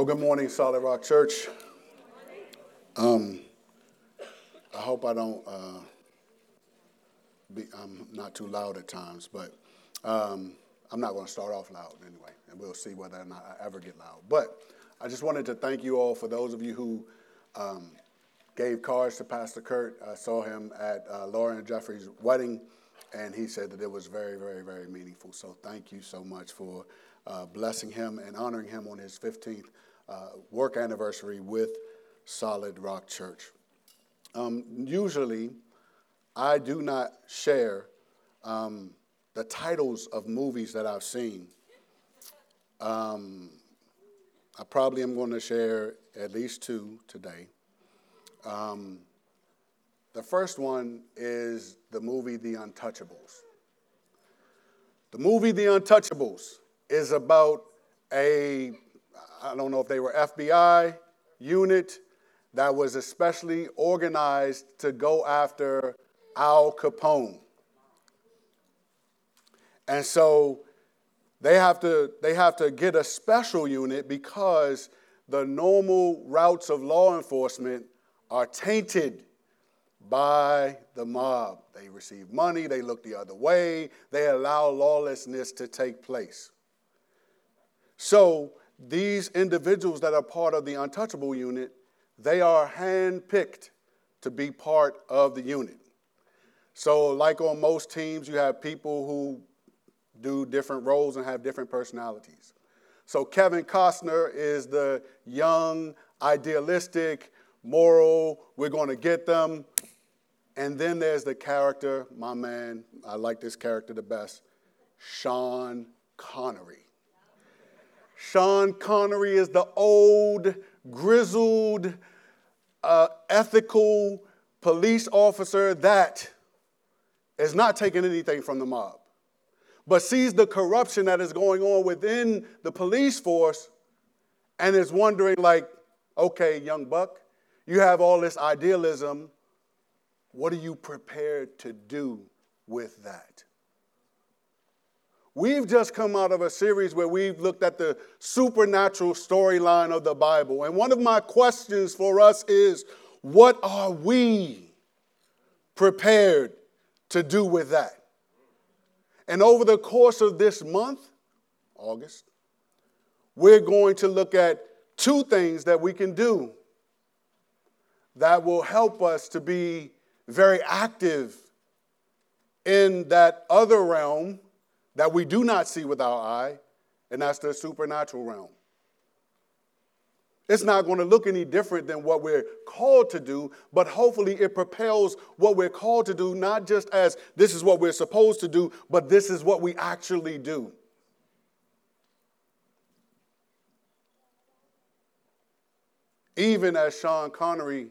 Well, good morning, Solid Rock Church. Um, I hope I don't. Uh, be, I'm not too loud at times, but um, I'm not going to start off loud anyway, and we'll see whether or not I ever get loud. But I just wanted to thank you all for those of you who um, gave cards to Pastor Kurt. I saw him at uh, Laura and Jeffrey's wedding, and he said that it was very, very, very meaningful. So thank you so much for uh, blessing him and honoring him on his 15th uh, work anniversary with Solid Rock Church. Um, usually, I do not share um, the titles of movies that I've seen. Um, I probably am going to share at least two today. Um, the first one is the movie The Untouchables. The movie The Untouchables is about a, I don't know if they were FBI unit that was especially organized to go after Al Capone. And so they have to, they have to get a special unit because the normal routes of law enforcement are tainted by the mob. They receive money, they look the other way, they allow lawlessness to take place. So these individuals that are part of the untouchable unit, they are handpicked to be part of the unit. So, like on most teams, you have people who do different roles and have different personalities. So, Kevin Costner is the young, idealistic, moral, we're going to get them. And then there's the character, my man, I like this character the best, Sean Connery. Sean Connery is the old, grizzled, uh, ethical police officer that is not taking anything from the mob, but sees the corruption that is going on within the police force and is wondering, like, okay, young buck, you have all this idealism. What are you prepared to do with that? We've just come out of a series where we've looked at the supernatural storyline of the Bible. And one of my questions for us is what are we prepared to do with that? And over the course of this month, August, we're going to look at two things that we can do that will help us to be very active in that other realm that we do not see with our eye, and that's the supernatural realm. It's not going to look any different than what we're called to do, but hopefully it propels what we're called to do, not just as this is what we're supposed to do, but this is what we actually do. Even as Sean Connery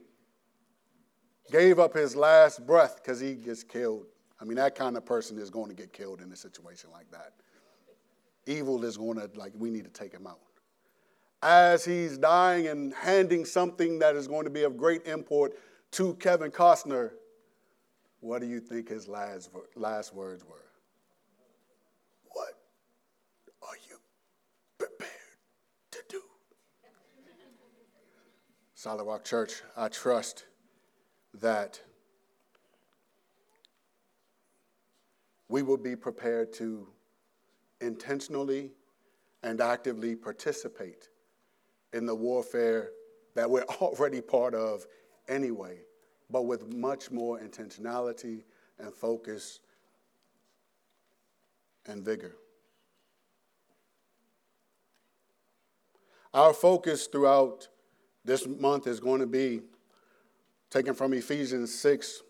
gave up his last breath because he gets killed I mean, that kind of person is going to get killed in a situation like that. Evil is going to, like, we need to take him out. As he's dying and handing something that is going to be of great import to Kevin Costner, what do you think his last, last words were? What are you prepared to do? Solid Rock Church, I trust that we will be prepared to intentionally and actively participate in the warfare that we're already part of anyway, but with much more intentionality and focus and vigor. Our focus throughout this month is going to be taken from Ephesians 6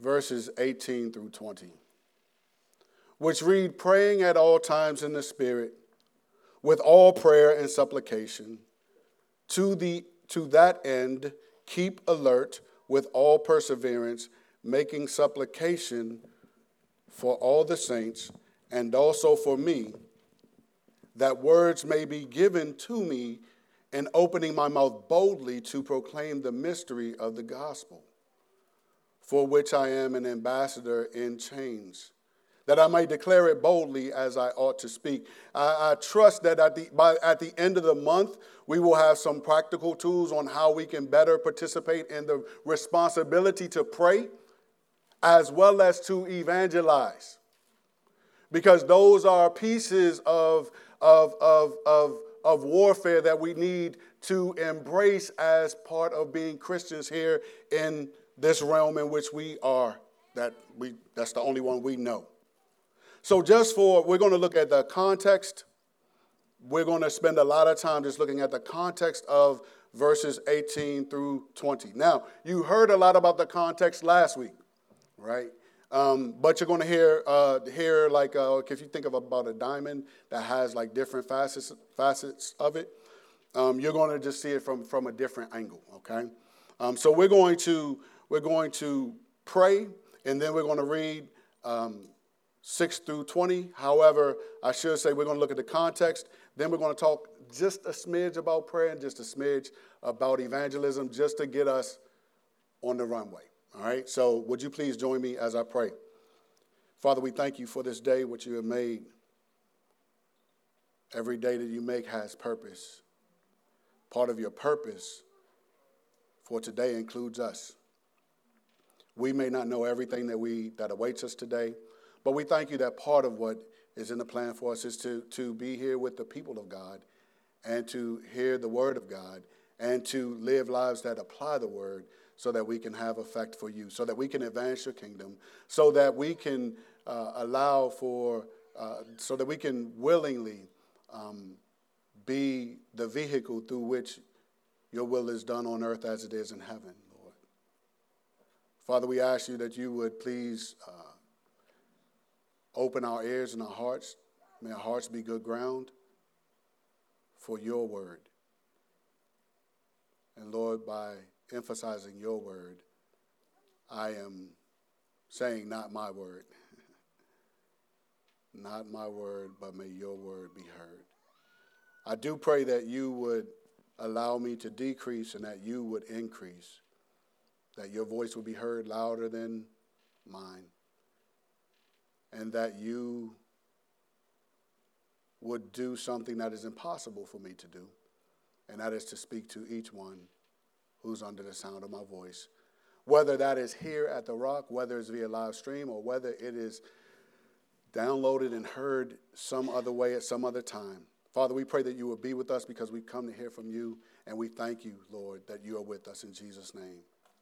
verses 18 through 20, which read, Praying at all times in the Spirit, with all prayer and supplication, to, the, to that end, keep alert with all perseverance, making supplication for all the saints, and also for me, that words may be given to me in opening my mouth boldly to proclaim the mystery of the gospel for which I am an ambassador in chains, that I may declare it boldly as I ought to speak. I, I, trust that at the, by, at the end of the month, we will have some practical tools on how we can better participate in the responsibility to pray as well as to evangelize. Because those are pieces of, of, of, of, of warfare that we need to embrace as part of being Christians here in this realm in which we are. That we, that's the only one we know. So, just for, we're going to look at the context. We're going to spend a lot of time just looking at the context of verses 18 through 20. Now, you heard a lot about the context last week, right? Um, but you're going to hear, uh, hear like, uh, if you think of about a diamond that has like different facets, facets of it, um, you're going to just see it from, from a different angle, okay? Um, so we're going to, we're going to pray, and then we're going to read um, 6 through 20. However, I should say we're going to look at the context. Then we're going to talk just a smidge about prayer and just a smidge about evangelism just to get us on the runway. All right? So, would you please join me as I pray? Father, we thank you for this day, which you have made. Every day that you make has purpose. Part of your purpose for today includes us. We may not know everything that we that awaits us today. But we thank you that part of what is in the plan for us is to, to be here with the people of God and to hear the word of God and to live lives that apply the word so that we can have effect for you, so that we can advance your kingdom, so that we can uh, allow for, uh, so that we can willingly um, be the vehicle through which your will is done on earth as it is in heaven. Father, we ask you that you would please. Uh, Open our ears and our hearts. May our hearts be good ground for your word. And Lord, by emphasizing your word, I am saying, not my word. not my word, but may your word be heard. I do pray that you would allow me to decrease and that you would increase, that your voice would be heard louder than mine and that you would do something that is impossible for me to do, and that is to speak to each one who's under the sound of my voice. Whether that is here at the Rock, whether it's via live stream, or whether it is downloaded and heard some other way at some other time. Father, we pray that you will be with us because we've come to hear from you, and we thank you, Lord, that you are with us in Jesus' name.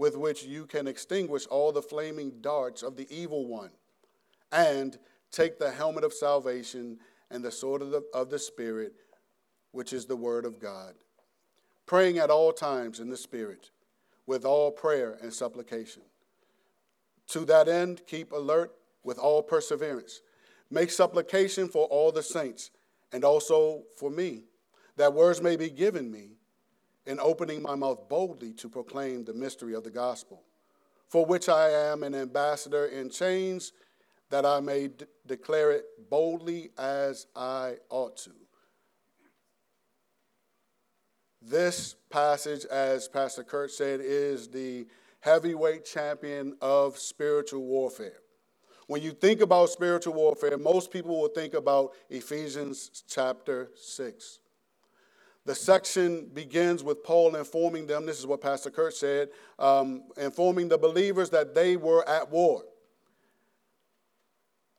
with which you can extinguish all the flaming darts of the evil one, and take the helmet of salvation and the sword of the, of the Spirit, which is the Word of God, praying at all times in the Spirit, with all prayer and supplication. To that end, keep alert with all perseverance. Make supplication for all the saints, and also for me, that words may be given me in opening my mouth boldly to proclaim the mystery of the gospel, for which I am an ambassador in chains, that I may declare it boldly as I ought to. This passage, as Pastor Kurt said, is the heavyweight champion of spiritual warfare. When you think about spiritual warfare, most people will think about Ephesians chapter 6. The section begins with Paul informing them, this is what Pastor Kurt said, um, informing the believers that they were at war.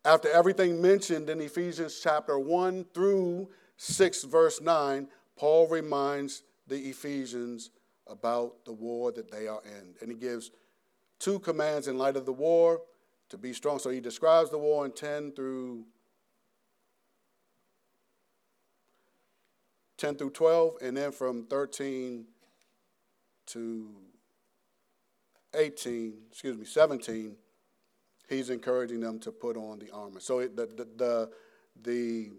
After everything mentioned in Ephesians chapter 1 through 6, verse 9, Paul reminds the Ephesians about the war that they are in. And he gives two commands in light of the war to be strong. So he describes the war in 10 through 10 through 12, and then from 13 to 18, excuse me, 17, he's encouraging them to put on the armor. So it, the, the, the, the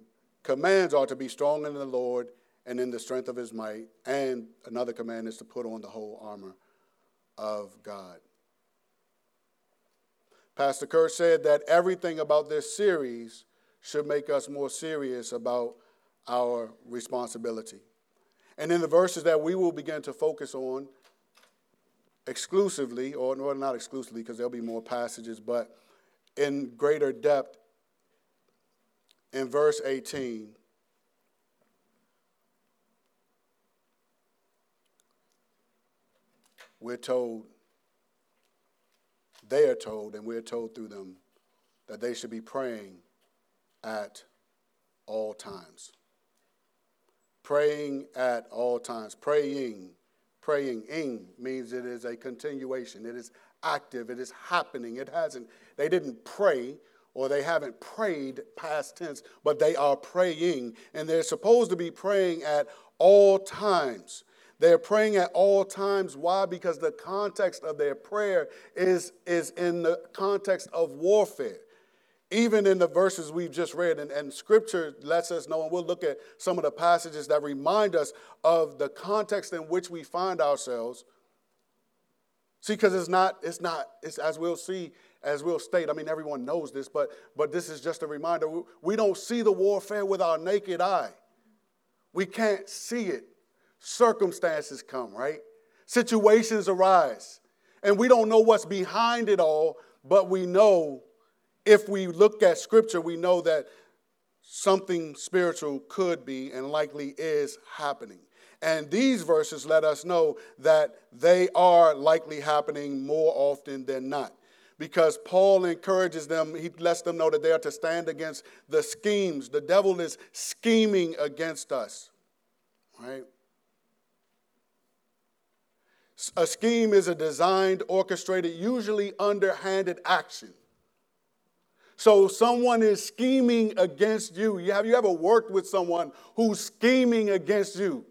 commands are to be strong in the Lord and in the strength of his might. And another command is to put on the whole armor of God. Pastor Kurt said that everything about this series should make us more serious about our responsibility. And in the verses that we will begin to focus on exclusively, or well, not exclusively because there'll be more passages, but in greater depth, in verse 18, we're told, they are told, and we're told through them, that they should be praying at all times. Praying at all times. Praying, praying, ing means it is a continuation. It is active. It is happening. It hasn't, they didn't pray or they haven't prayed past tense, but they are praying. And they're supposed to be praying at all times. They're praying at all times. Why? Because the context of their prayer is, is in the context of warfare. Even in the verses we've just read, and, and scripture lets us know, and we'll look at some of the passages that remind us of the context in which we find ourselves. See, because it's not, it's not, it's as we'll see, as we'll state, I mean, everyone knows this, but but this is just a reminder. We don't see the warfare with our naked eye. We can't see it circumstances come, right? Situations arise. And we don't know what's behind it all, but we know if we look at scripture, we know that something spiritual could be and likely is happening. And these verses let us know that they are likely happening more often than not. Because Paul encourages them, he lets them know that they are to stand against the schemes. The devil is scheming against us, right? A scheme is a designed, orchestrated, usually underhanded action. So someone is scheming against you. Have you ever worked with someone who's scheming against you?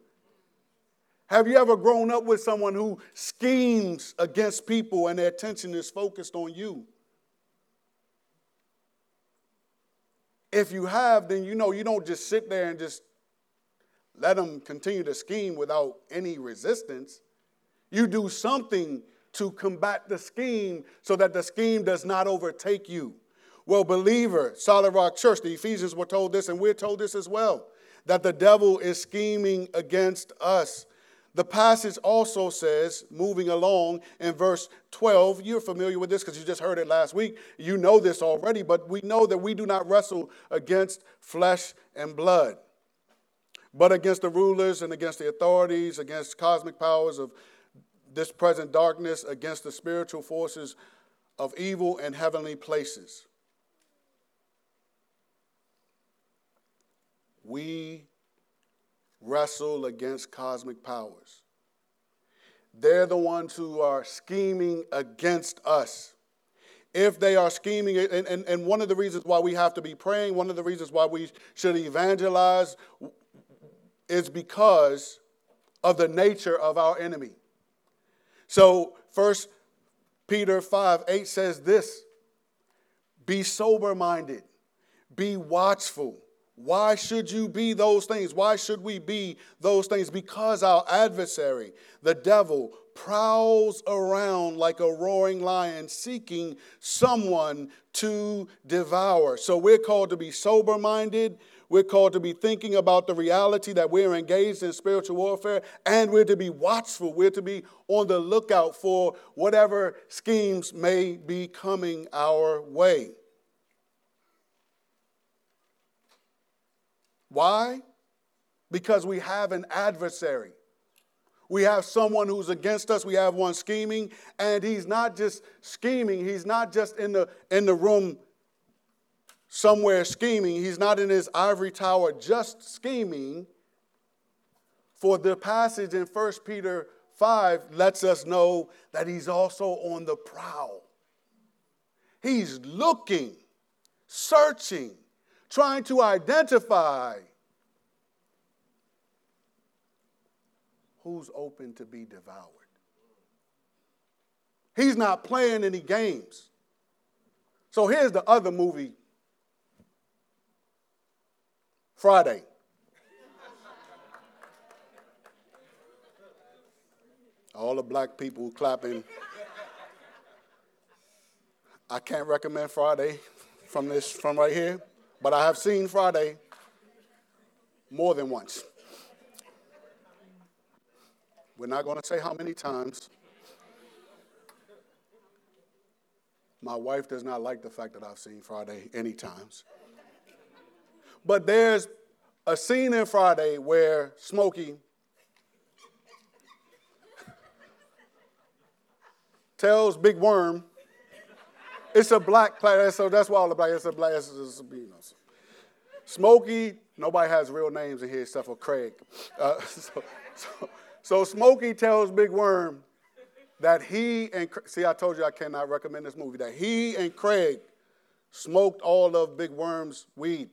Have you ever grown up with someone who schemes against people and their attention is focused on you? If you have, then you know you don't just sit there and just let them continue to scheme without any resistance. You do something to combat the scheme so that the scheme does not overtake you. Well, believer, Solid Rock Church, the Ephesians were told this, and we're told this as well that the devil is scheming against us. The passage also says, moving along in verse 12, you're familiar with this because you just heard it last week. You know this already, but we know that we do not wrestle against flesh and blood, but against the rulers and against the authorities, against cosmic powers of this present darkness against the spiritual forces of evil in heavenly places. We wrestle against cosmic powers. They're the ones who are scheming against us. If they are scheming, and, and, and one of the reasons why we have to be praying, one of the reasons why we should evangelize is because of the nature of our enemy. So, First Peter 5 8 says this Be sober minded, be watchful. Why should you be those things? Why should we be those things? Because our adversary, the devil, prowls around like a roaring lion seeking someone to devour. So we're called to be sober minded, we're called to be thinking about the reality that we're engaged in spiritual warfare, and we're to be watchful. We're to be on the lookout for whatever schemes may be coming our way. Why? Because we have an adversary. We have someone who's against us. We have one scheming, and he's not just scheming, he's not just in the, in the room somewhere scheming. He's not in his ivory tower just scheming. For the passage in 1 Peter 5 lets us know that he's also on the prowl. He's looking, searching, trying to identify who's open to be devoured. He's not playing any games. So here's the other movie Friday. All the black people clapping. I can't recommend Friday from this from right here, but I have seen Friday more than once. We're not going to say how many times. My wife does not like the fact that I've seen Friday any times. But there's a scene in Friday where Smokey tells Big Worm, it's a black planet, so that's why all the black, it's a black, it's, it's, you know. Smokey, nobody has real names in here except for Craig. Uh, so, so, so Smokey tells Big Worm that he and, see, I told you I cannot recommend this movie, that he and Craig smoked all of Big Worm's weed.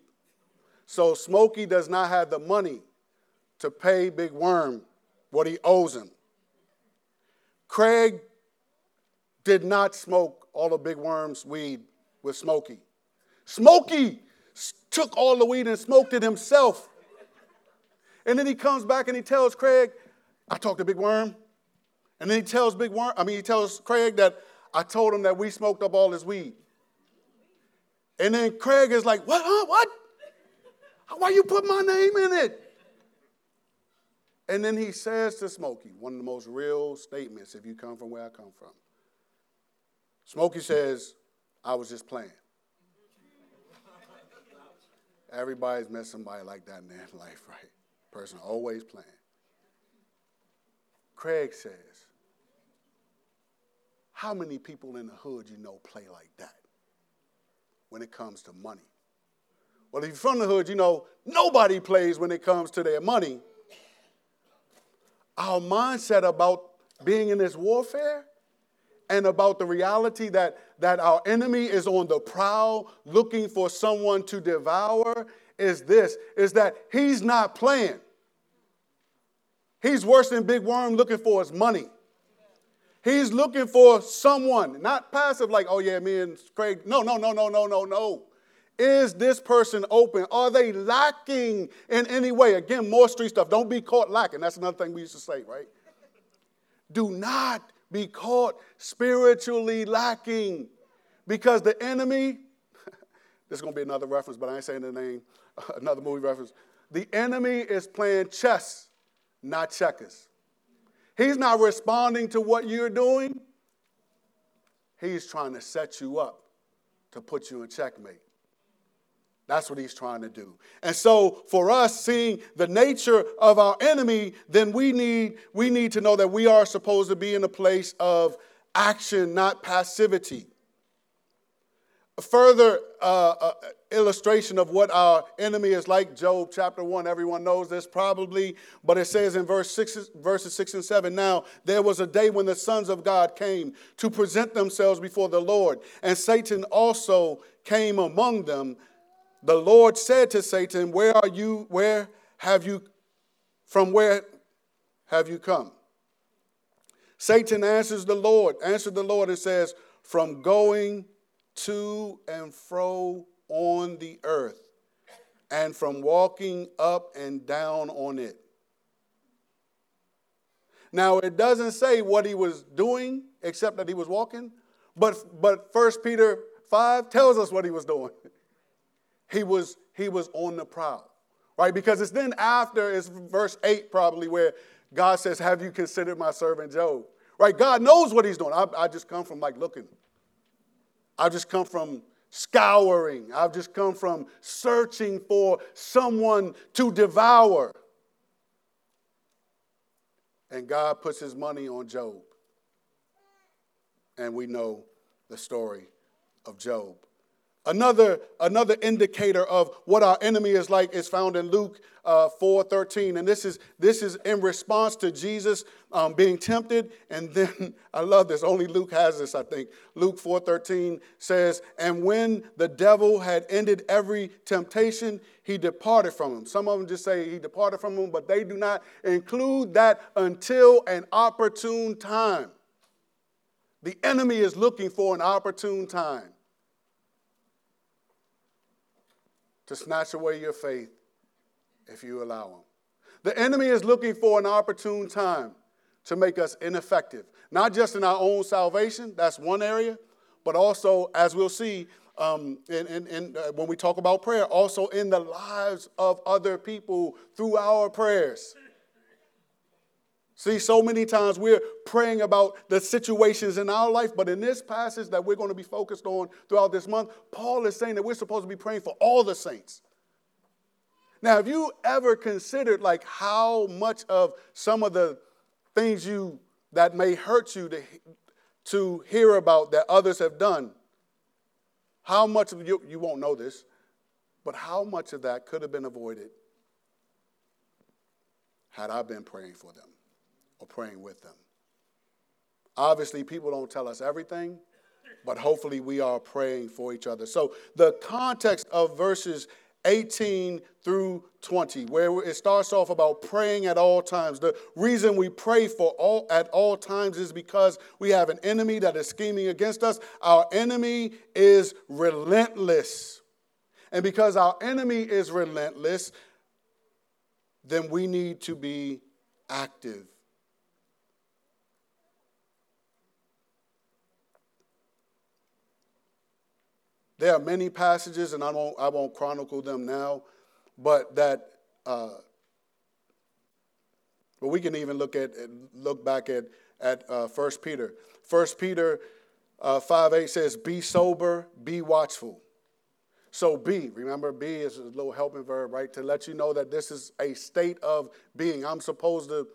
So Smokey does not have the money to pay Big Worm what he owes him. Craig did not smoke all the Big Worm's weed with Smokey. Smokey took all the weed and smoked it himself. And then he comes back and he tells Craig, I talked to Big Worm. And then he tells Big Worm, I mean, he tells Craig that I told him that we smoked up all his weed. And then Craig is like, What? Huh? What? Why you put my name in it? And then he says to Smokey, one of the most real statements if you come from where I come from. Smokey says, I was just playing. Everybody's met somebody like that in their life, right? Person always playing. Craig says, How many people in the hood you know play like that when it comes to money? Well, if you're from the hood, you know nobody plays when it comes to their money. Our mindset about being in this warfare and about the reality that, that our enemy is on the prowl looking for someone to devour is this is that he's not playing. He's worse than Big Worm looking for his money. He's looking for someone, not passive, like, oh yeah, me and Craig. No, no, no, no, no, no, no. Is this person open? Are they lacking in any way? Again, more street stuff. Don't be caught lacking. That's another thing we used to say, right? Do not be caught spiritually lacking because the enemy, this is going to be another reference, but I ain't saying the name, another movie reference. The enemy is playing chess, not checkers. He's not responding to what you're doing. He's trying to set you up to put you in checkmate. That's what he's trying to do. And so for us seeing the nature of our enemy, then we need we need to know that we are supposed to be in a place of action, not passivity. A further uh, uh, illustration of what our enemy is like, Job chapter 1, everyone knows this probably, but it says in verse six, verses 6 and 7 Now there was a day when the sons of God came to present themselves before the Lord, and Satan also came among them the Lord said to Satan, Where are you? Where have you, from where have you come? Satan answers the Lord, answered the Lord and says, From going to and fro on the earth, and from walking up and down on it. Now it doesn't say what he was doing except that he was walking, but but First Peter 5 tells us what he was doing. he was, he was on the prowl, right? Because it's then after, it's verse 8 probably, where God says, Have you considered my servant Job? Right? God knows what he's doing. I, I just come from like looking. I've just come from scouring. I've just come from searching for someone to devour. And God puts his money on Job. And we know the story of Job. Another, another indicator of what our enemy is like is found in Luke uh, 4.13. And this is, this is in response to Jesus um, being tempted. And then, I love this, only Luke has this, I think. Luke 4.13 says, And when the devil had ended every temptation, he departed from him. Some of them just say he departed from him, but they do not include that until an opportune time. The enemy is looking for an opportune time. To snatch away your faith if you allow him. The enemy is looking for an opportune time to make us ineffective, not just in our own salvation, that's one area, but also, as we'll see um, in, in, in, uh, when we talk about prayer, also in the lives of other people through our prayers. See, so many times we're praying about the situations in our life, but in this passage that we're going to be focused on throughout this month, Paul is saying that we're supposed to be praying for all the saints. Now, have you ever considered like how much of some of the things you that may hurt you to, to hear about that others have done? How much of you, you won't know this, but how much of that could have been avoided had I been praying for them? Or praying with them. Obviously, people don't tell us everything, but hopefully we are praying for each other. So, the context of verses 18 through 20, where it starts off about praying at all times. The reason we pray for all at all times is because we have an enemy that is scheming against us. Our enemy is relentless. And because our enemy is relentless, then we need to be active There are many passages, and I won't, I won't chronicle them now, but that, uh, but we can even look at look back at at uh, 1 Peter. 1 Peter uh, 5 8 says, Be sober, be watchful. So be, remember, be is a little helping verb, right? To let you know that this is a state of being. I'm supposed to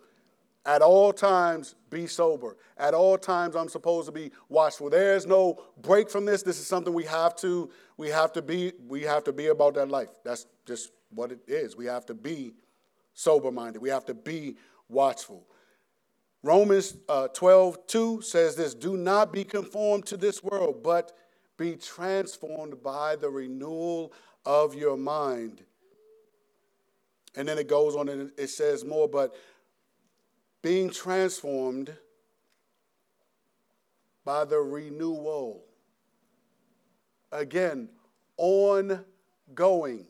at all times, be sober. At all times, I'm supposed to be watchful. There's no break from this. This is something we have to, we have to be, we have to be about that life. That's just what it is. We have to be sober-minded. We have to be watchful. Romans uh, 12, 2 says this, do not be conformed to this world, but be transformed by the renewal of your mind. And then it goes on and it says more, but being transformed by the renewal. Again, ongoing,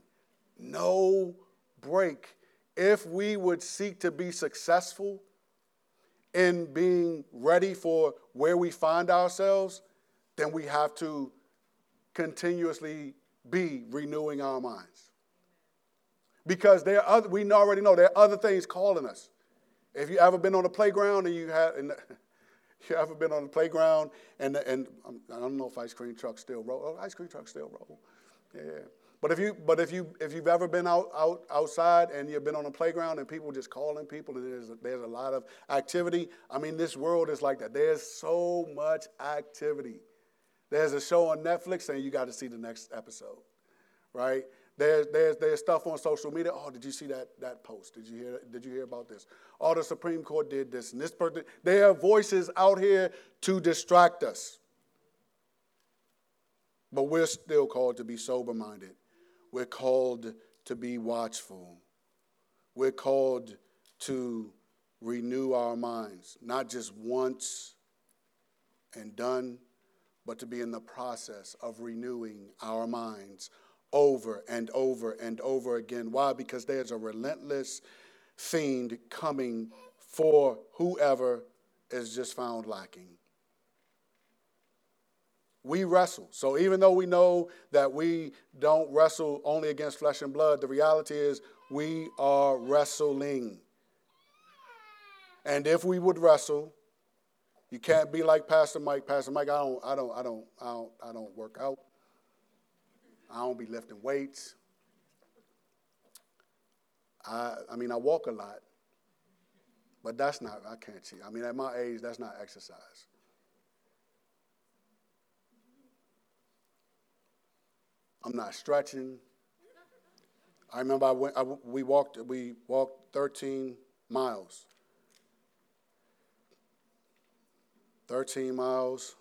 no break. If we would seek to be successful in being ready for where we find ourselves, then we have to continuously be renewing our minds. Because there are other, we already know there are other things calling us. If you ever been on the playground and you have, and you ever been on the playground and and um, I don't know if ice cream trucks still roll. Oh, ice cream trucks still roll. Yeah. But if you but if you if you've ever been out, out outside and you've been on a playground and people just calling people and there's there's a lot of activity. I mean, this world is like that. There's so much activity. There's a show on Netflix and you got to see the next episode, right? There's, there's, there's stuff on social media. Oh, did you see that, that post? Did you, hear, did you hear about this? Oh, the Supreme Court did this and this person. There are voices out here to distract us. But we're still called to be sober minded. We're called to be watchful. We're called to renew our minds, not just once and done, but to be in the process of renewing our minds over and over and over again. Why? Because there's a relentless fiend coming for whoever is just found lacking. We wrestle. So even though we know that we don't wrestle only against flesh and blood, the reality is we are wrestling. And if we would wrestle, you can't be like Pastor Mike. Pastor Mike, I don't, I don't, I don't, I don't, I don't work out. I don't be lifting weights. I, I mean, I walk a lot, but that's not, I can't cheat. I mean, at my age, that's not exercise. I'm not stretching. I remember I went, I, we walked we walked 13 miles. 13 miles.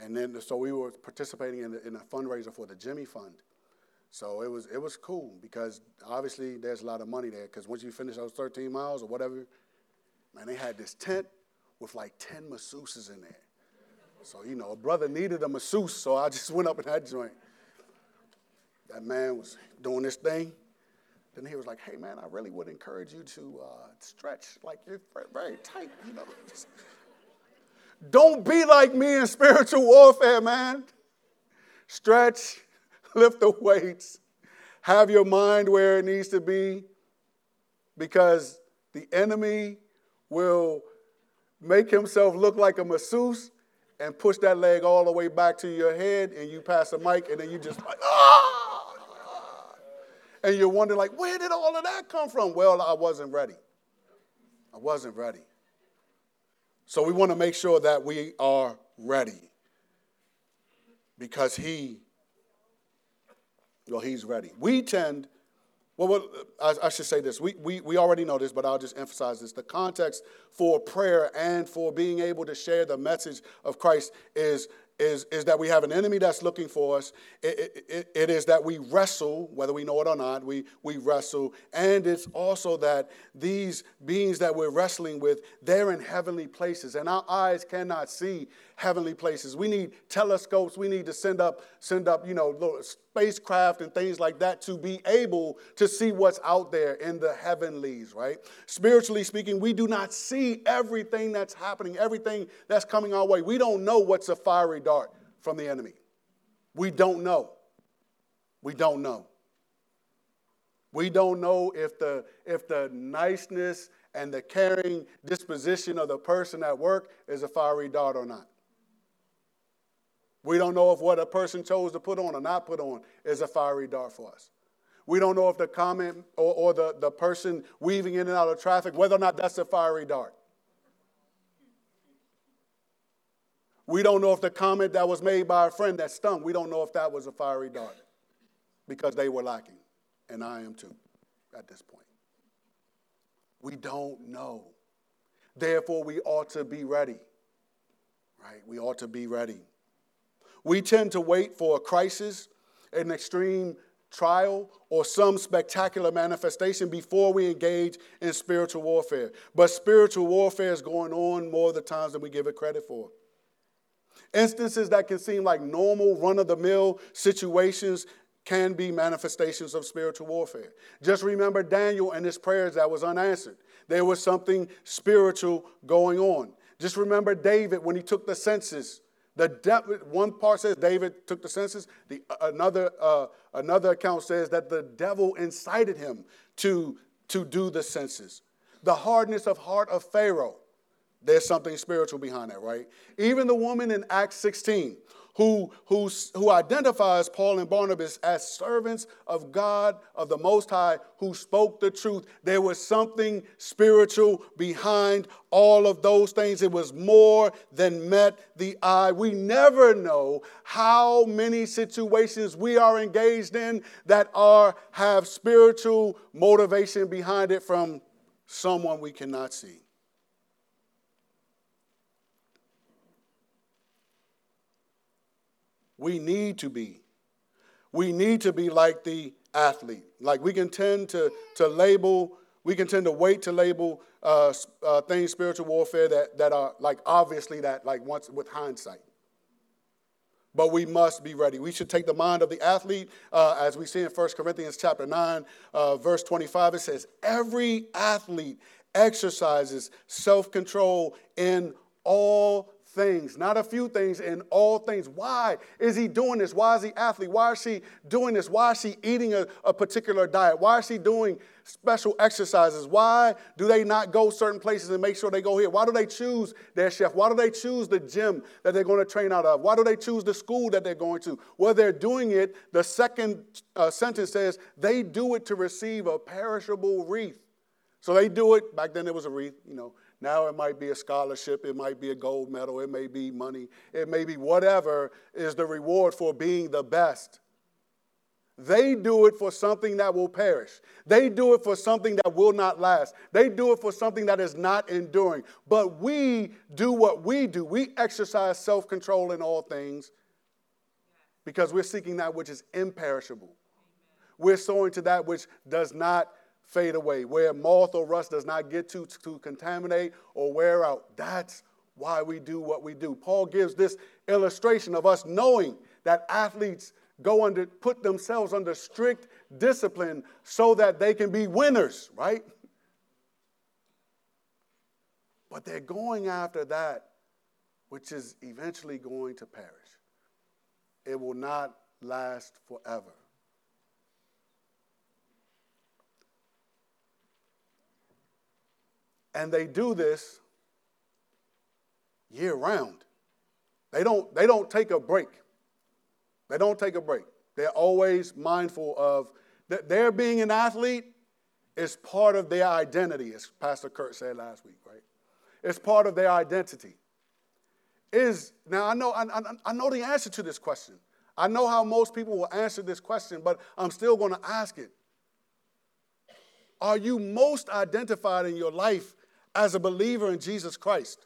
And then, so we were participating in, in a fundraiser for the Jimmy Fund. So it was, it was cool because obviously there's a lot of money there because once you finish those 13 miles or whatever, man, they had this tent with like 10 masseuses in there. So, you know, a brother needed a masseuse, so I just went up in that joint. That man was doing this thing. Then he was like, hey, man, I really would encourage you to uh, stretch like you're very tight, you know. Don't be like me in spiritual warfare, man. Stretch, lift the weights, have your mind where it needs to be, because the enemy will make himself look like a masseuse and push that leg all the way back to your head, and you Pastor Mike, and then you just like, ah! And you're wondering, like, where did all of that come from? Well, I wasn't ready. I wasn't ready. So we want to make sure that we are ready because he, well, he's ready. We tend, well, well I, I, should say this. We, we, we already know this, but I'll just emphasize this. The context for prayer and for being able to share the message of Christ is is, is that we have an enemy that's looking for us. It, it, it is that we wrestle, whether we know it or not, we, we wrestle. And it's also that these beings that we're wrestling with, they're in heavenly places, and our eyes cannot see heavenly places. We need telescopes. We need to send up, send up, you know, spacecraft and things like that to be able to see what's out there in the heavenlies, right? Spiritually speaking, we do not see everything that's happening, everything that's coming our way. We don't know what's a fiery dart from the enemy. We don't know. We don't know. We don't know if the if the niceness and the caring disposition of the person at work is a fiery dart or not. We don't know if what a person chose to put on or not put on is a fiery dart for us. We don't know if the comment or, or the, the person weaving in and out of traffic, whether or not that's a fiery dart. We don't know if the comment that was made by a friend that stung, we don't know if that was a fiery dart because they were lacking. And I am too at this point. We don't know. Therefore, we ought to be ready. Right? We ought to be ready. We tend to wait for a crisis, an extreme trial, or some spectacular manifestation before we engage in spiritual warfare. But spiritual warfare is going on more of the times than we give it credit for. Instances that can seem like normal, run of the mill situations can be manifestations of spiritual warfare. Just remember Daniel and his prayers that was unanswered. There was something spiritual going on. Just remember David when he took the census the one part says David took the census. The, another, uh, another account says that the devil incited him to, to do the census. The hardness of heart of Pharaoh. There's something spiritual behind that, right? Even the woman in Acts 16 who, who, who identifies Paul and Barnabas as servants of God, of the Most High, who spoke the truth. There was something spiritual behind all of those things. It was more than met the eye. We never know how many situations we are engaged in that are, have spiritual motivation behind it from someone we cannot see. We need to be. We need to be like the athlete. Like we can tend to, to label, we can tend to wait to label uh, uh, things, spiritual warfare, that, that are like obviously that, like once with hindsight. But we must be ready. We should take the mind of the athlete, uh, as we see in 1 Corinthians chapter 9, uh, verse 25. It says, Every athlete exercises self control in all things, not a few things, in all things. Why is he doing this? Why is he athlete? Why is she doing this? Why is she eating a, a particular diet? Why is she doing special exercises? Why do they not go certain places and make sure they go here? Why do they choose their chef? Why do they choose the gym that they're going to train out of? Why do they choose the school that they're going to? Well, they're doing it. The second uh, sentence says they do it to receive a perishable wreath. So they do it. Back then it was a wreath, you know now it might be a scholarship, it might be a gold medal, it may be money, it may be whatever is the reward for being the best. They do it for something that will perish. They do it for something that will not last. They do it for something that is not enduring. But we do what we do. We exercise self control in all things because we're seeking that which is imperishable. We're sowing to that which does not fade away, where moth or rust does not get to to contaminate or wear out. That's why we do what we do. Paul gives this illustration of us knowing that athletes go under, put themselves under strict discipline so that they can be winners, right? But they're going after that which is eventually going to perish. It will not last forever. And they do this year round. They don't, they don't take a break. They don't take a break. They're always mindful of that their being an athlete is part of their identity, as Pastor Kurt said last week, right? It's part of their identity. Is now I know I, I, I know the answer to this question. I know how most people will answer this question, but I'm still going to ask it. Are you most identified in your life as a believer in Jesus Christ?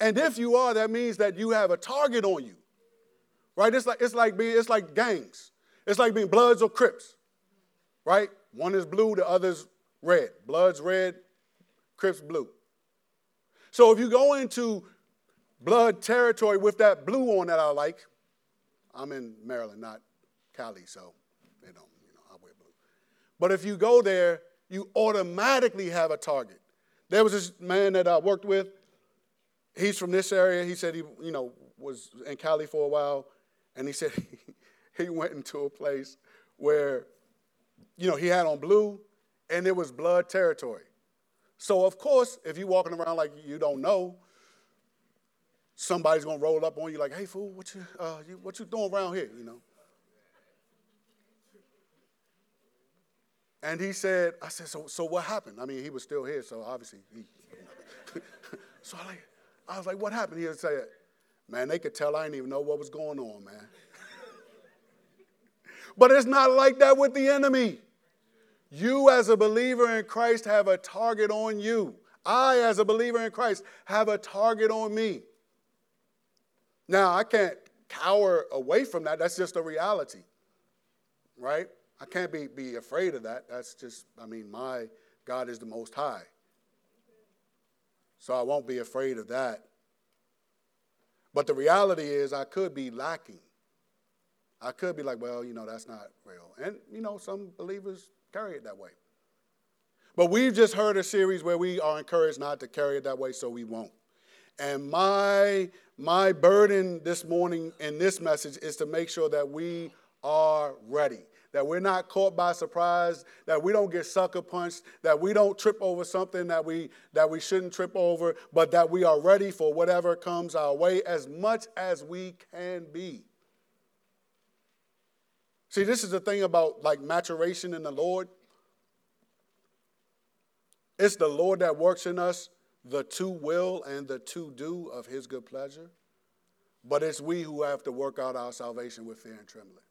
And if you are, that means that you have a target on you. Right? It's like it's like being it's like gangs. It's like being Bloods or Crips. Right? One is blue, the other's red. Bloods red, Crips blue. So if you go into blood territory with that blue on that I like, I'm in Maryland, not Cali, so they don't, you know, I wear blue. But if you go there, you automatically have a target. There was this man that I worked with. He's from this area. He said he, you know, was in Cali for a while. And he said he, he went into a place where, you know, he had on blue and it was blood territory. So, of course, if you're walking around like you don't know, somebody's gonna roll up on you like, hey, fool, what you, uh, you, what you doing around here, you know? And he said, I said, so, so what happened? I mean, he was still here, so obviously he. so I, like, I was like, what happened? He said, Man, they could tell I didn't even know what was going on, man. but it's not like that with the enemy. You, as a believer in Christ, have a target on you. I, as a believer in Christ, have a target on me. Now, I can't cower away from that. That's just a reality, right? I can't be, be afraid of that. That's just, I mean, my God is the Most High. So I won't be afraid of that. But the reality is, I could be lacking. I could be like, well, you know, that's not real. And, you know, some believers carry it that way. But we've just heard a series where we are encouraged not to carry it that way, so we won't. And my, my burden this morning in this message is to make sure that we are ready that we're not caught by surprise, that we don't get sucker punched, that we don't trip over something that we, that we shouldn't trip over, but that we are ready for whatever comes our way as much as we can be. See, this is the thing about like maturation in the Lord. It's the Lord that works in us the to will and the to do of his good pleasure. But it's we who have to work out our salvation with fear and trembling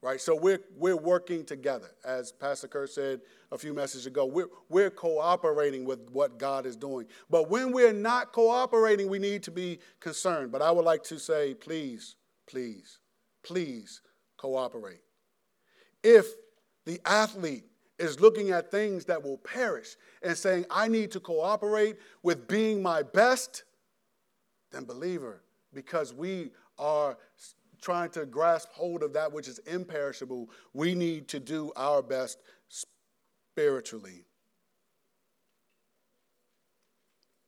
right? So we're, we're working together. As Pastor Kurt said a few messages ago, we're, we're cooperating with what God is doing. But when we're not cooperating, we need to be concerned. But I would like to say, please, please, please cooperate. If the athlete is looking at things that will perish and saying, I need to cooperate with being my best, then believer, because we are trying to grasp hold of that which is imperishable, we need to do our best spiritually.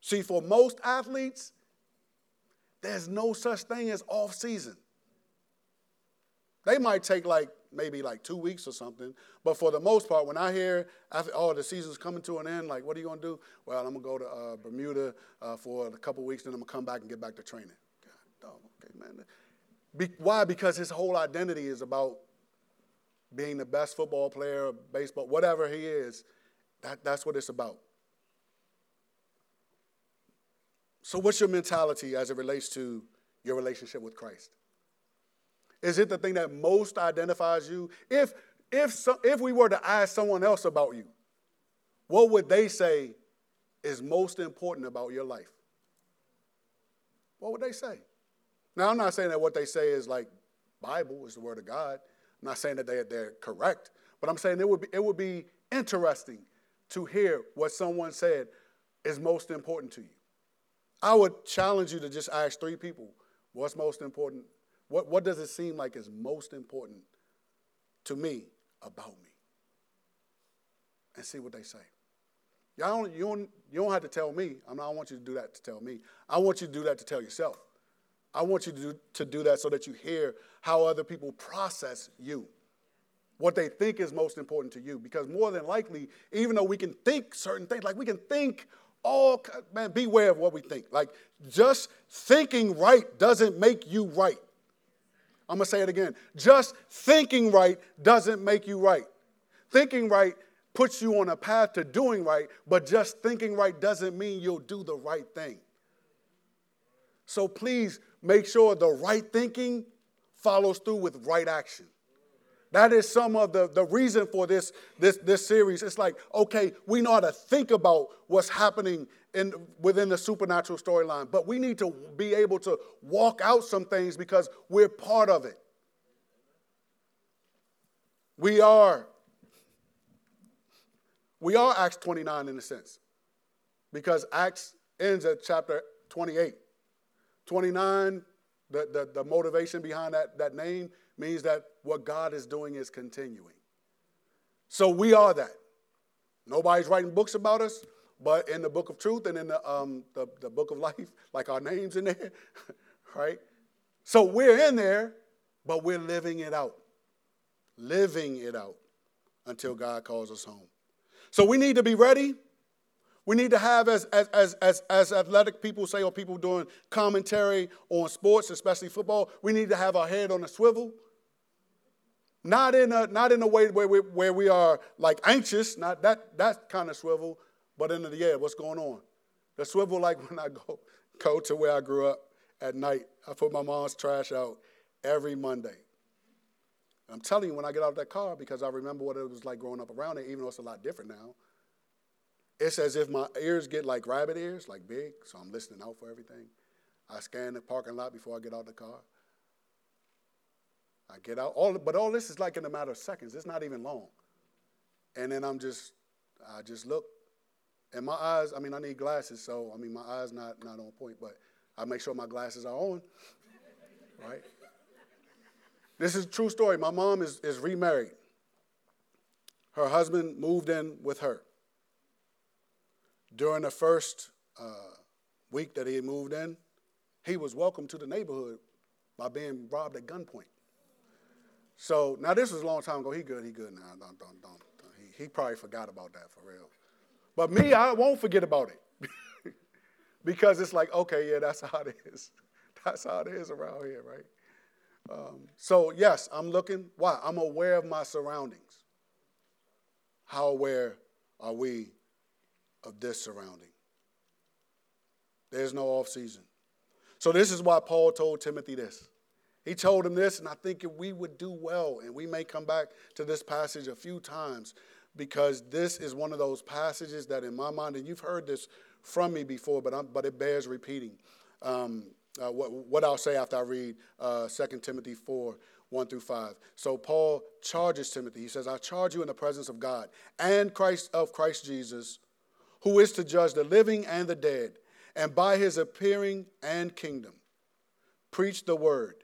See, for most athletes, there's no such thing as off season. They might take like maybe like two weeks or something, but for the most part, when I hear, oh, the season's coming to an end, like, what are you gonna do? Well, I'm gonna go to uh, Bermuda uh, for a couple weeks, then I'm gonna come back and get back to training. God, oh, okay, man. Be, why? Because his whole identity is about being the best football player, baseball, whatever he is. That, that's what it's about. So, what's your mentality as it relates to your relationship with Christ? Is it the thing that most identifies you? If, if, so, if we were to ask someone else about you, what would they say is most important about your life? What would they say? Now, I'm not saying that what they say is like Bible is the word of God. I'm not saying that they, they're correct, but I'm saying it would, be, it would be interesting to hear what someone said is most important to you. I would challenge you to just ask three people what's most important? What, what does it seem like is most important to me about me? And see what they say. Y'all don't, you, don't, you don't have to tell me. I, mean, I want you to do that to tell me. I want you to do that to tell yourself. I want you to do, to do that so that you hear how other people process you, what they think is most important to you. Because more than likely, even though we can think certain things, like we can think all, man, beware of what we think. Like just thinking right doesn't make you right. I'm to say it again. Just thinking right doesn't make you right. Thinking right puts you on a path to doing right, but just thinking right doesn't mean you'll do the right thing. So please make sure the right thinking follows through with right action. That is some of the, the reason for this, this, this series. It's like, okay, we know how to think about what's happening in, within the supernatural storyline, but we need to be able to walk out some things because we're part of it. We are we are Acts 29 in a sense, because Acts ends at chapter 28. 29, the, the, the motivation behind that, that name means that what God is doing is continuing. So we are that. Nobody's writing books about us, but in the book of truth and in the, um, the, the book of life, like our names in there, right? So we're in there, but we're living it out. Living it out until God calls us home. So we need to be ready. We need to have, as, as, as, as, as athletic people say, or people doing commentary on sports, especially football, we need to have our head on a swivel. Not in a, not in a way where we, where we are like anxious, not that, that kind of swivel, but in the, yeah, what's going on? The swivel like when I go, go to where I grew up at night. I put my mom's trash out every Monday. I'm telling you, when I get out of that car, because I remember what it was like growing up around it, even though it's a lot different now, it's as if my ears get like rabbit ears, like big, so I'm listening out for everything. I scan the parking lot before I get out the car. I get out, all, but all this is like in a matter of seconds. It's not even long. And then I'm just, I just look. And my eyes, I mean, I need glasses, so I mean, my eyes not, not on point, but I make sure my glasses are on, right? This is a true story. My mom is, is remarried. Her husband moved in with her. During the first uh, week that he moved in, he was welcomed to the neighborhood by being robbed at gunpoint. So now this was a long time ago. He good. He good now. Don't, don't, don't. He, he probably forgot about that for real. But me, I won't forget about it because it's like, okay, yeah, that's how it is. That's how it is around here, right? Um, so, yes, I'm looking. Why? I'm aware of my surroundings. How aware are we of this surrounding? There's no off season. So, this is why Paul told Timothy this. He told him this, and I think we would do well, and we may come back to this passage a few times because this is one of those passages that, in my mind, and you've heard this from me before, but, I'm, but it bears repeating. Um, uh, what, what, I'll say after I read uh, 2 Timothy 4 1 through 5. So Paul charges Timothy. He says, I charge you in the presence of God and Christ of Christ Jesus, who is to judge the living and the dead, and by his appearing and kingdom. Preach the word.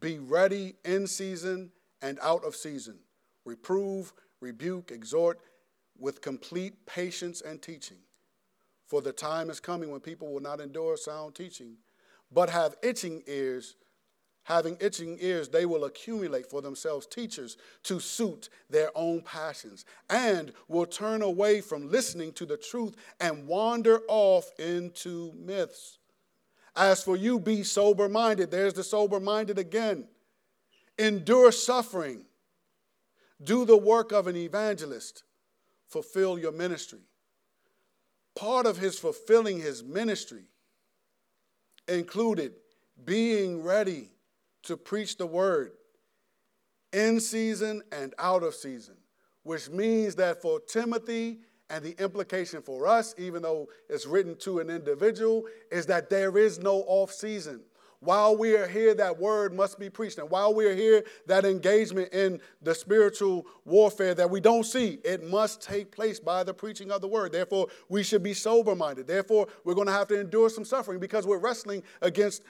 Be ready in season and out of season. Reprove, rebuke, exhort with complete patience and teaching. For the time is coming when people will not endure sound teaching but have itching ears. Having itching ears, they will accumulate for themselves teachers to suit their own passions and will turn away from listening to the truth and wander off into myths. As for you, be sober minded. There's the sober minded again. Endure suffering. Do the work of an evangelist. Fulfill your ministry. Part of his fulfilling his ministry included being ready to preach the word in season and out of season, which means that for Timothy and the implication for us, even though it's written to an individual, is that there is no off season. While we are here, that word must be preached. And while we are here, that engagement in the spiritual warfare that we don't see, it must take place by the preaching of the word. Therefore, we should be sober minded. Therefore, we're going to have to endure some suffering because we're wrestling against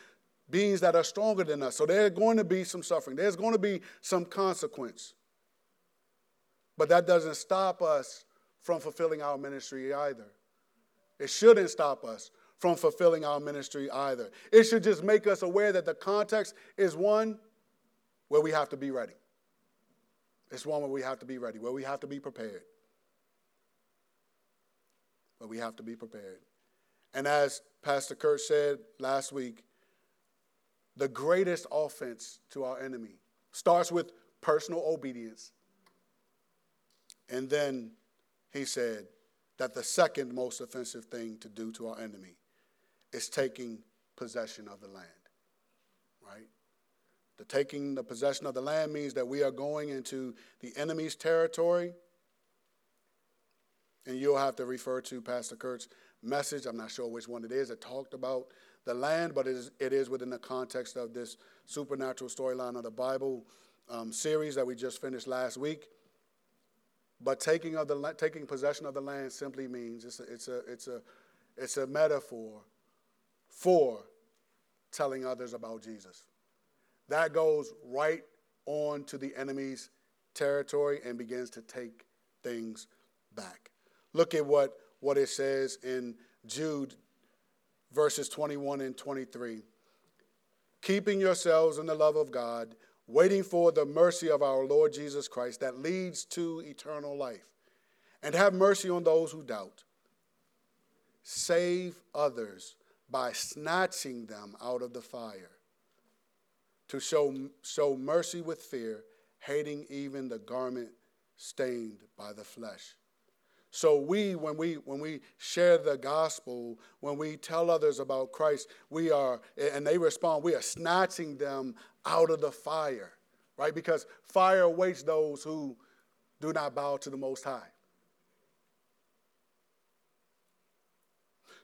beings that are stronger than us. So there's going to be some suffering, there's going to be some consequence. But that doesn't stop us from fulfilling our ministry either. It shouldn't stop us from fulfilling our ministry either. It should just make us aware that the context is one where we have to be ready. It's one where we have to be ready, where we have to be prepared. Where we have to be prepared. And as Pastor Kurt said last week, the greatest offense to our enemy starts with personal obedience. And then he said that the second most offensive thing to do to our enemy is taking possession of the land. Right? The taking the possession of the land means that we are going into the enemy's territory. And you'll have to refer to Pastor Kurt's message. I'm not sure which one it is that talked about the land, but it is, it is within the context of this supernatural storyline of the Bible um, series that we just finished last week. But taking, of the, taking possession of the land simply means it's a, it's a, it's a, it's a metaphor for telling others about Jesus. That goes right on to the enemy's territory and begins to take things back. Look at what, what it says in Jude, verses 21 and 23. Keeping yourselves in the love of God, waiting for the mercy of our Lord Jesus Christ that leads to eternal life. And have mercy on those who doubt. Save others by snatching them out of the fire, to show, show mercy with fear, hating even the garment stained by the flesh. So we, when we when we share the gospel, when we tell others about Christ, we are, and they respond, we are snatching them out of the fire, right? Because fire awaits those who do not bow to the Most High.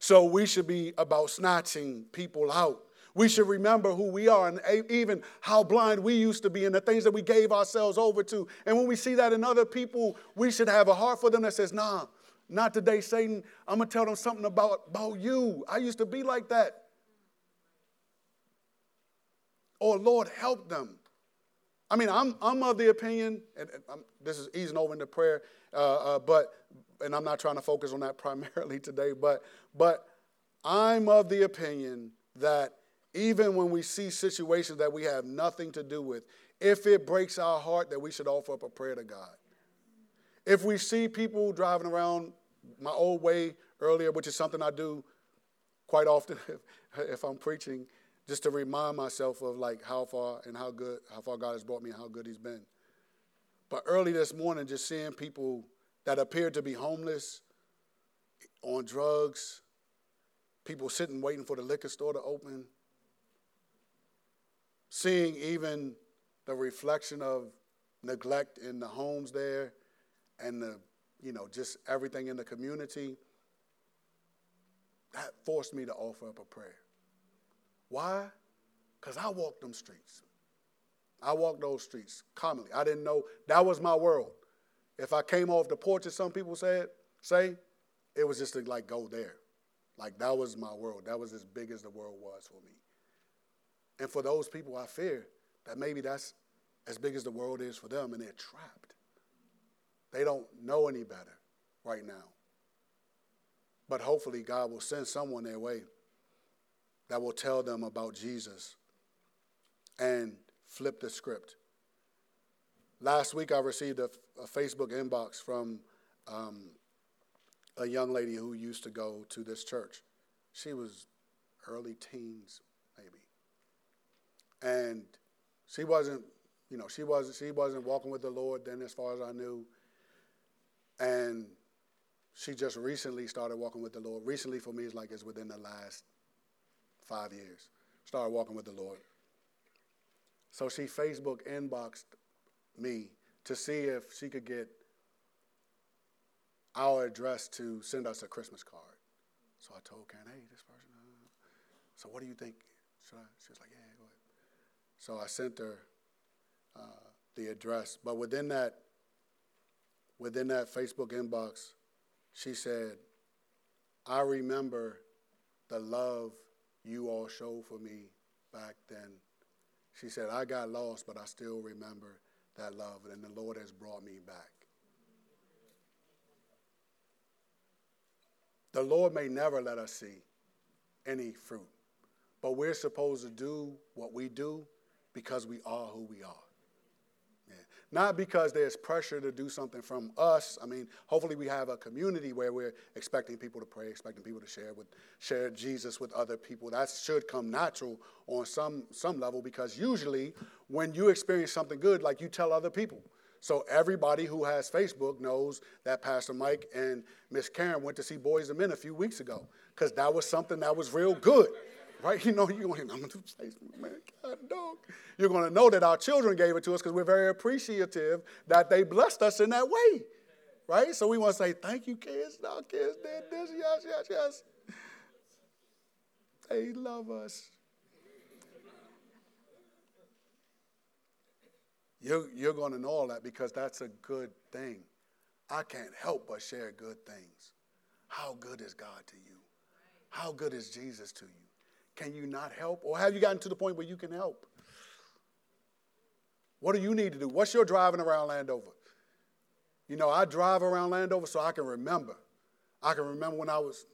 So we should be about snatching people out. We should remember who we are and even how blind we used to be and the things that we gave ourselves over to. And when we see that in other people, we should have a heart for them that says, nah, not today, Satan. I'm going to tell them something about, about you. I used to be like that. Or, Lord, help them. I mean, I'm, I'm of the opinion, and, and this is easing over into prayer, uh, uh, but and I'm not trying to focus on that primarily today, but, but I'm of the opinion that even when we see situations that we have nothing to do with, if it breaks our heart, that we should offer up a prayer to God. If we see people driving around my old way earlier, which is something I do quite often if I'm preaching, just to remind myself of like how far and how good, how far God has brought me and how good He's been. But early this morning, just seeing people that appeared to be homeless, on drugs, people sitting waiting for the liquor store to open, seeing even the reflection of neglect in the homes there and the, you know, just everything in the community, that forced me to offer up a prayer. Why? Because I walked them streets. I walked those streets commonly. I didn't know that was my world. If I came off the porch, as some people said, say, it was just to like go there. Like that was my world. That was as big as the world was for me. And for those people, I fear that maybe that's as big as the world is for them, and they're trapped. They don't know any better right now. But hopefully, God will send someone their way that will tell them about Jesus and flip the script Last week, I received a, a Facebook inbox from um, a young lady who used to go to this church. She was early teens, and she wasn't, you know, she wasn't she wasn't walking with the Lord then, as far as I knew, and she just recently started walking with the Lord. Recently, for me, is like it's within the last five years. Started walking with the Lord. So she Facebook inboxed me to see if she could get our address to send us a Christmas card. So I told Karen, hey, this person. Uh, so what do you think? Should I? She was like, yeah. So I sent her uh, the address, but within that, within that Facebook inbox, she said, I remember the love you all showed for me back then. She said, I got lost, but I still remember that love, and the Lord has brought me back. The Lord may never let us see any fruit, but we're supposed to do what we do because we are who we are. Yeah. Not because there's pressure to do something from us. I mean, hopefully we have a community where we're expecting people to pray, expecting people to share with share Jesus with other people. That should come natural on some some level because usually when you experience something good, like you tell other people. So everybody who has Facebook knows that Pastor Mike and Miss Karen went to see Boyz II Men a few weeks ago because that was something that was real good, right? You know, you're going, I'm going to Facebook, man, God, dog. You're going to know that our children gave it to us because we're very appreciative that they blessed us in that way, right? So we want to say, thank you, kids. Our kids did this, yes, yes, yes. They love us. You're, you're going to know all that because that's a good thing. I can't help but share good things. How good is God to you? How good is Jesus to you? Can you not help? Or have you gotten to the point where you can help? What do you need to do? What's your driving around Landover? You know, I drive around Landover so I can remember. I can remember when I was.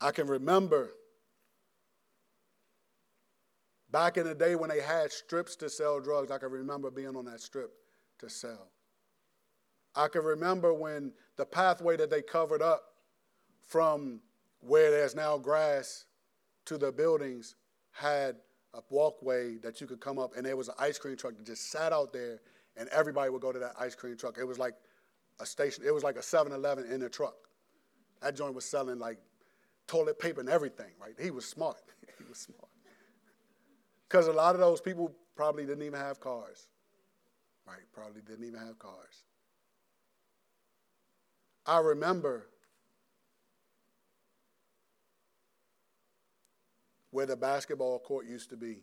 I can remember Back in the day when they had strips to sell drugs, I can remember being on that strip to sell. I can remember when the pathway that they covered up from where there's now grass to the buildings had a walkway that you could come up, and there was an ice cream truck that just sat out there, and everybody would go to that ice cream truck. It was like a station, it was like a 7 Eleven in a truck. That joint was selling like toilet paper and everything, right? He was smart. he was smart. Because a lot of those people probably didn't even have cars. Right? Probably didn't even have cars. I remember where the basketball court used to be,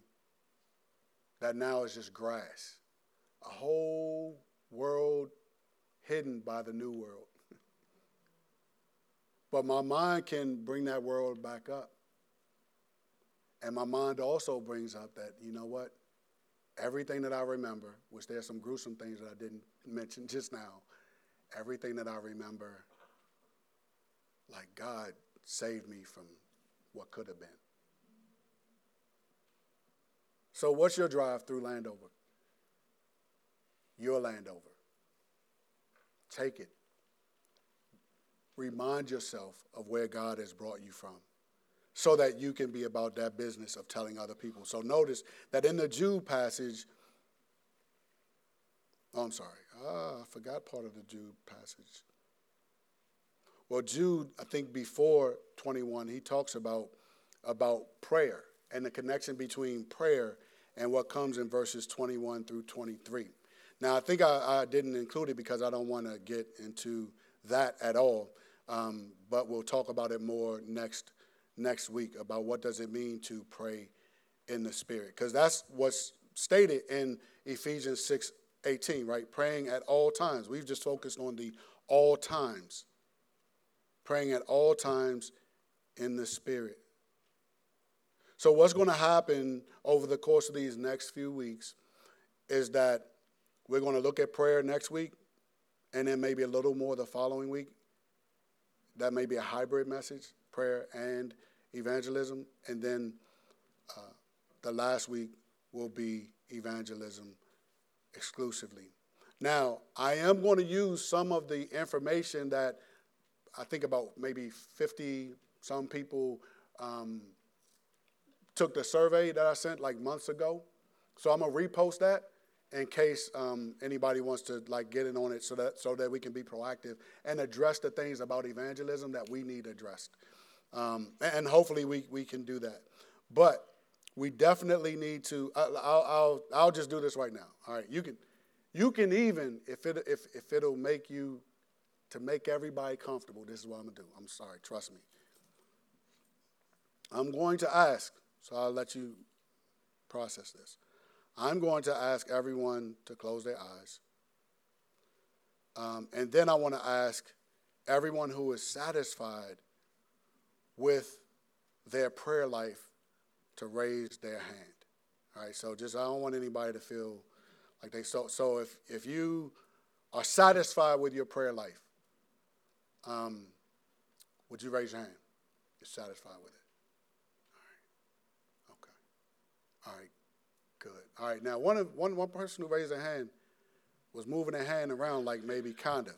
that now is just grass. A whole world hidden by the new world. but my mind can bring that world back up. And my mind also brings up that, you know what? Everything that I remember, which there's some gruesome things that I didn't mention just now, everything that I remember, like God saved me from what could have been. So, what's your drive through Landover? Your Landover. Take it. Remind yourself of where God has brought you from so that you can be about that business of telling other people. So notice that in the Jude passage, oh, I'm sorry, ah, I forgot part of the Jude passage. Well, Jude, I think before 21, he talks about, about prayer and the connection between prayer and what comes in verses 21 through 23. Now, I think I, I didn't include it because I don't want to get into that at all, um, but we'll talk about it more next next week about what does it mean to pray in the spirit because that's what's stated in ephesians 6 18 right? Praying at all times. We've just focused on the all times. Praying at all times in the spirit. So what's going to happen over the course of these next few weeks is that we're going to look at prayer next week and then maybe a little more the following week. That may be a hybrid message prayer and evangelism. And then uh, the last week will be evangelism exclusively. Now, I am going to use some of the information that I think about maybe 50 some people um, took the survey that I sent like months ago. So I'm gonna repost that in case um, anybody wants to like get in on it, so that so that we can be proactive and address the things about evangelism that we need addressed. Um, and hopefully we, we can do that. But we definitely need to, I'll, I'll, I'll just do this right now. All right, you can, you can even, if, it, if, if it'll make you, to make everybody comfortable, this is what I'm to do. I'm sorry, trust me. I'm going to ask, so I'll let you process this. I'm going to ask everyone to close their eyes. Um, and then I want to ask everyone who is satisfied with their prayer life to raise their hand. All right, so just I don't want anybody to feel like they so so if if you are satisfied with your prayer life, um, would you raise your hand? You're satisfied with it. All right. Okay. All right. Good. All right. Now one of one one person who raised their hand was moving their hand around like maybe kind of.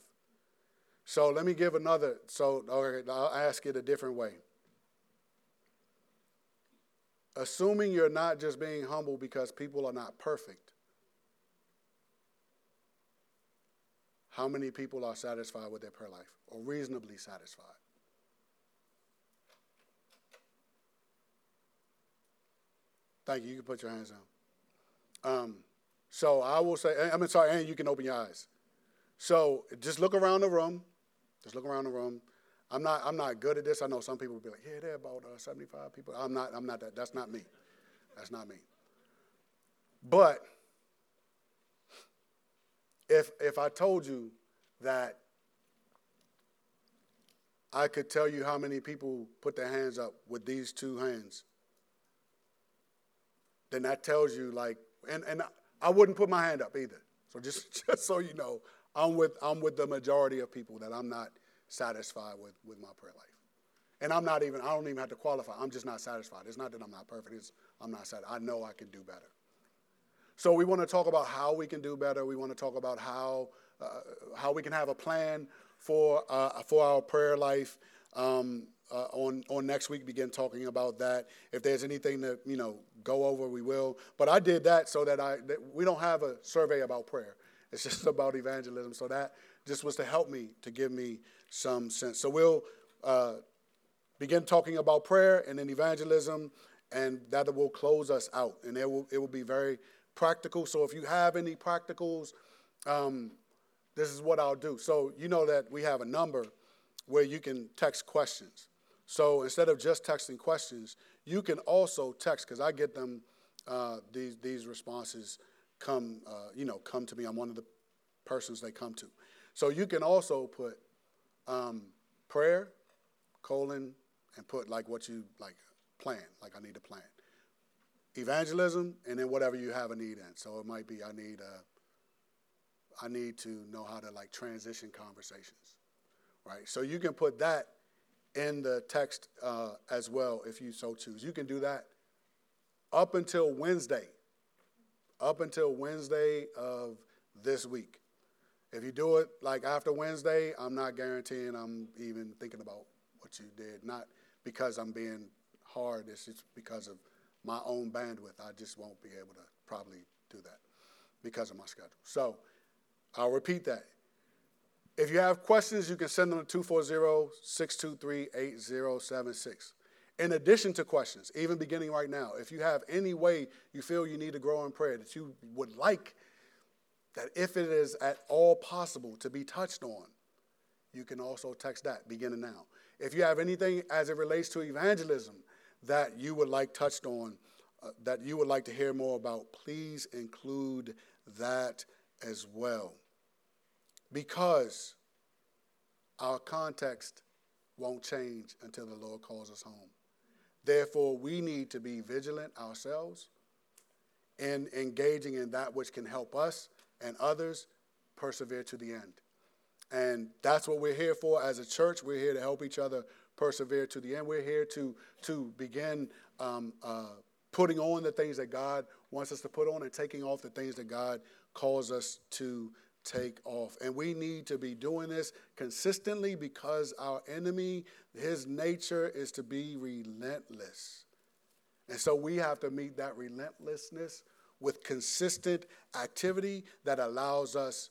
So let me give another. So okay, I'll ask it a different way assuming you're not just being humble because people are not perfect, how many people are satisfied with their prayer life or reasonably satisfied? Thank you. You can put your hands down. Um, so I will say, I'm sorry, and you can open your eyes. So just look around the room. Just look around the room. I'm not, I'm not good at this. I know some people will be like, yeah, there are about uh, 75 people. I'm not, I'm not that. That's not me. That's not me. But if, if I told you that I could tell you how many people put their hands up with these two hands, then that tells you like, and, and I wouldn't put my hand up either. So just, just so you know, I'm with, I'm with the majority of people that I'm not – satisfied with, with my prayer life. And I'm not even, I don't even have to qualify. I'm just not satisfied. It's not that I'm not perfect, it's I'm not satisfied. I know I can do better. So we want to talk about how we can do better. We want to talk about how, uh, how we can have a plan for, uh, for our prayer life. Um, uh, on, on next week, begin talking about that. If there's anything to, you know, go over, we will. But I did that so that I, that we don't have a survey about prayer. It's just about evangelism. So that just was to help me, to give me some sense. So we'll uh, begin talking about prayer and then evangelism, and that will close us out. And it will, it will be very practical. So if you have any practicals, um, this is what I'll do. So you know that we have a number where you can text questions. So instead of just texting questions, you can also text because I get them. Uh, these these responses come uh, you know come to me. I'm one of the persons they come to. So you can also put um, prayer, colon, and put like what you like plan, like I need a plan. Evangelism, and then whatever you have a need in. So it might be I need a, uh, need to know how to like transition conversations, right? So you can put that in the text uh, as well if you so choose. You can do that up until Wednesday, up until Wednesday of this week. If you do it like after Wednesday, I'm not guaranteeing I'm even thinking about what you did. Not because I'm being hard, it's just because of my own bandwidth. I just won't be able to probably do that because of my schedule. So I'll repeat that. If you have questions, you can send them to 240 623 8076. In addition to questions, even beginning right now, if you have any way you feel you need to grow in prayer that you would like that if it is at all possible to be touched on, you can also text that beginning now. If you have anything as it relates to evangelism that you would like touched on, uh, that you would like to hear more about, please include that as well. Because our context won't change until the Lord calls us home. Therefore, we need to be vigilant ourselves in engaging in that which can help us and others persevere to the end. And that's what we're here for as a church. We're here to help each other persevere to the end. We're here to, to begin um, uh, putting on the things that God wants us to put on and taking off the things that God calls us to take off. And we need to be doing this consistently because our enemy, his nature is to be relentless. And so we have to meet that relentlessness with consistent activity that allows us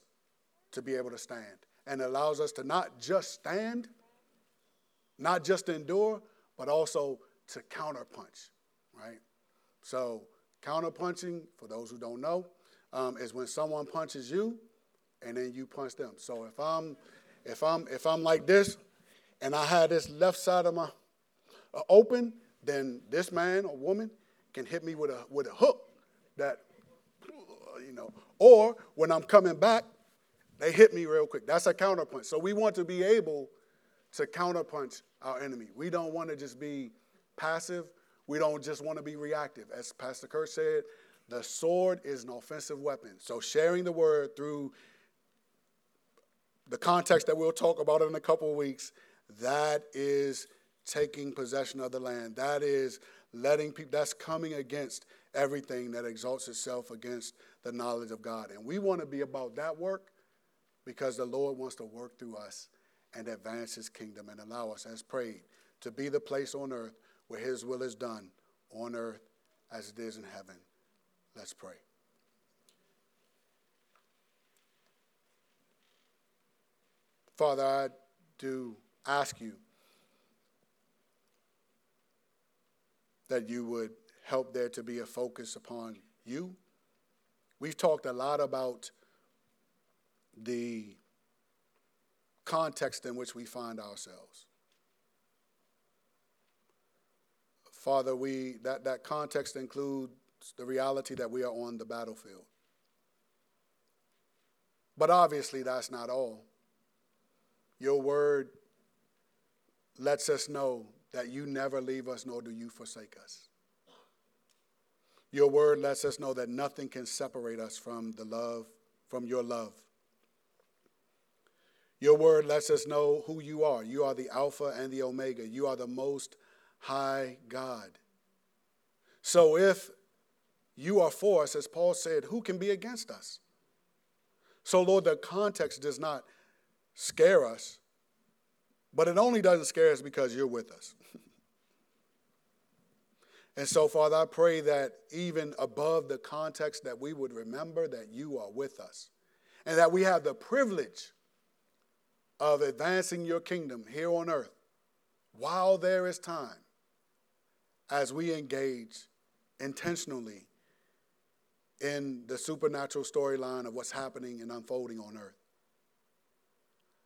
to be able to stand and allows us to not just stand, not just endure, but also to counterpunch, right? So, counterpunching, for those who don't know, um, is when someone punches you and then you punch them. So if I'm if I'm if I'm like this and I have this left side of my uh, open, then this man or woman can hit me with a with a hook that you know, or when I'm coming back, they hit me real quick. That's a counterpunch. So we want to be able to counterpunch our enemy. We don't want to just be passive. We don't just want to be reactive. As Pastor Kurt said, the sword is an offensive weapon. So sharing the word through the context that we'll talk about in a couple of weeks, that is taking possession of the land. That is letting people, that's coming against everything that exalts itself against the knowledge of God. And we want to be about that work because the Lord wants to work through us and advance his kingdom and allow us, as prayed, to be the place on earth where his will is done on earth as it is in heaven. Let's pray. Father, I do ask you that you would help there to be a focus upon you. We've talked a lot about the context in which we find ourselves. Father, we that, that context includes the reality that we are on the battlefield. But obviously that's not all. Your word lets us know that you never leave us nor do you forsake us. Your word lets us know that nothing can separate us from the love, from your love. Your word lets us know who you are. You are the Alpha and the Omega. You are the most high God. So if you are for us, as Paul said, who can be against us? So, Lord, the context does not scare us, but it only doesn't scare us because you're with us. And so, Father, I pray that even above the context, that we would remember that you are with us and that we have the privilege of advancing your kingdom here on earth while there is time as we engage intentionally in the supernatural storyline of what's happening and unfolding on earth.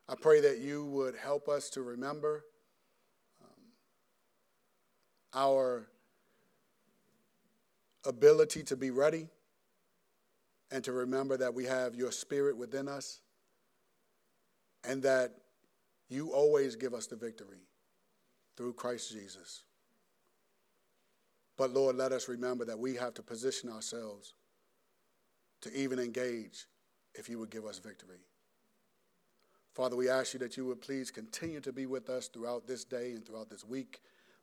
I pray that you would help us to remember um, our ability to be ready and to remember that we have your spirit within us and that you always give us the victory through Christ Jesus. But Lord, let us remember that we have to position ourselves to even engage if you would give us victory. Father, we ask you that you would please continue to be with us throughout this day and throughout this week.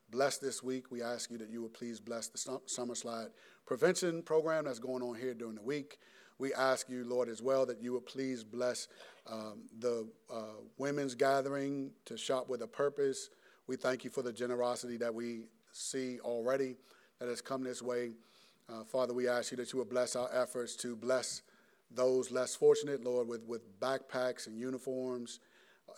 Bless this week. We ask you that you would please bless the summer slide prevention program that's going on here during the week. We ask you, Lord, as well, that you would please bless um, the uh, women's gathering to shop with a purpose. We thank you for the generosity that we see already that has come this way. Uh, Father, we ask you that you would bless our efforts to bless those less fortunate, Lord, with, with backpacks and uniforms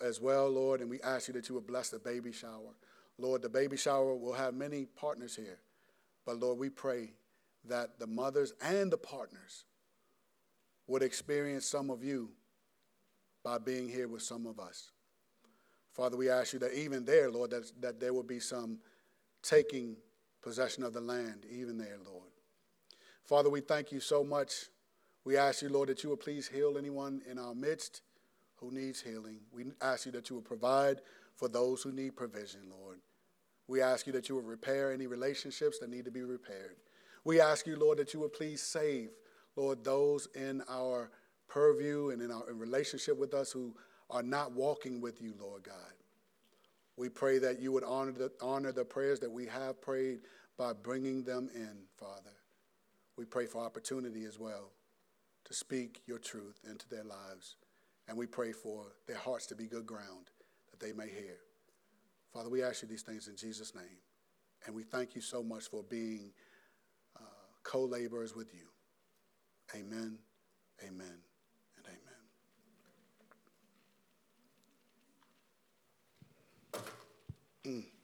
as well, Lord. And we ask you that you would bless the baby shower. Lord, the baby shower will have many partners here. But Lord, we pray that the mothers and the partners would experience some of you by being here with some of us. Father, we ask you that even there, Lord, that, that there will be some taking possession of the land, even there, Lord. Father, we thank you so much. We ask you, Lord, that you would please heal anyone in our midst who needs healing. We ask you that you would provide for those who need provision, Lord. We ask you that you would repair any relationships that need to be repaired. We ask you, Lord, that you would please save, Lord, those in our purview and in our in relationship with us who are not walking with you, Lord God. We pray that you would honor the, honor the prayers that we have prayed by bringing them in, Father. We pray for opportunity as well to speak your truth into their lives. And we pray for their hearts to be good ground that they may hear. Father, we ask you these things in Jesus' name. And we thank you so much for being uh, co laborers with you. Amen, amen, and amen. Mm.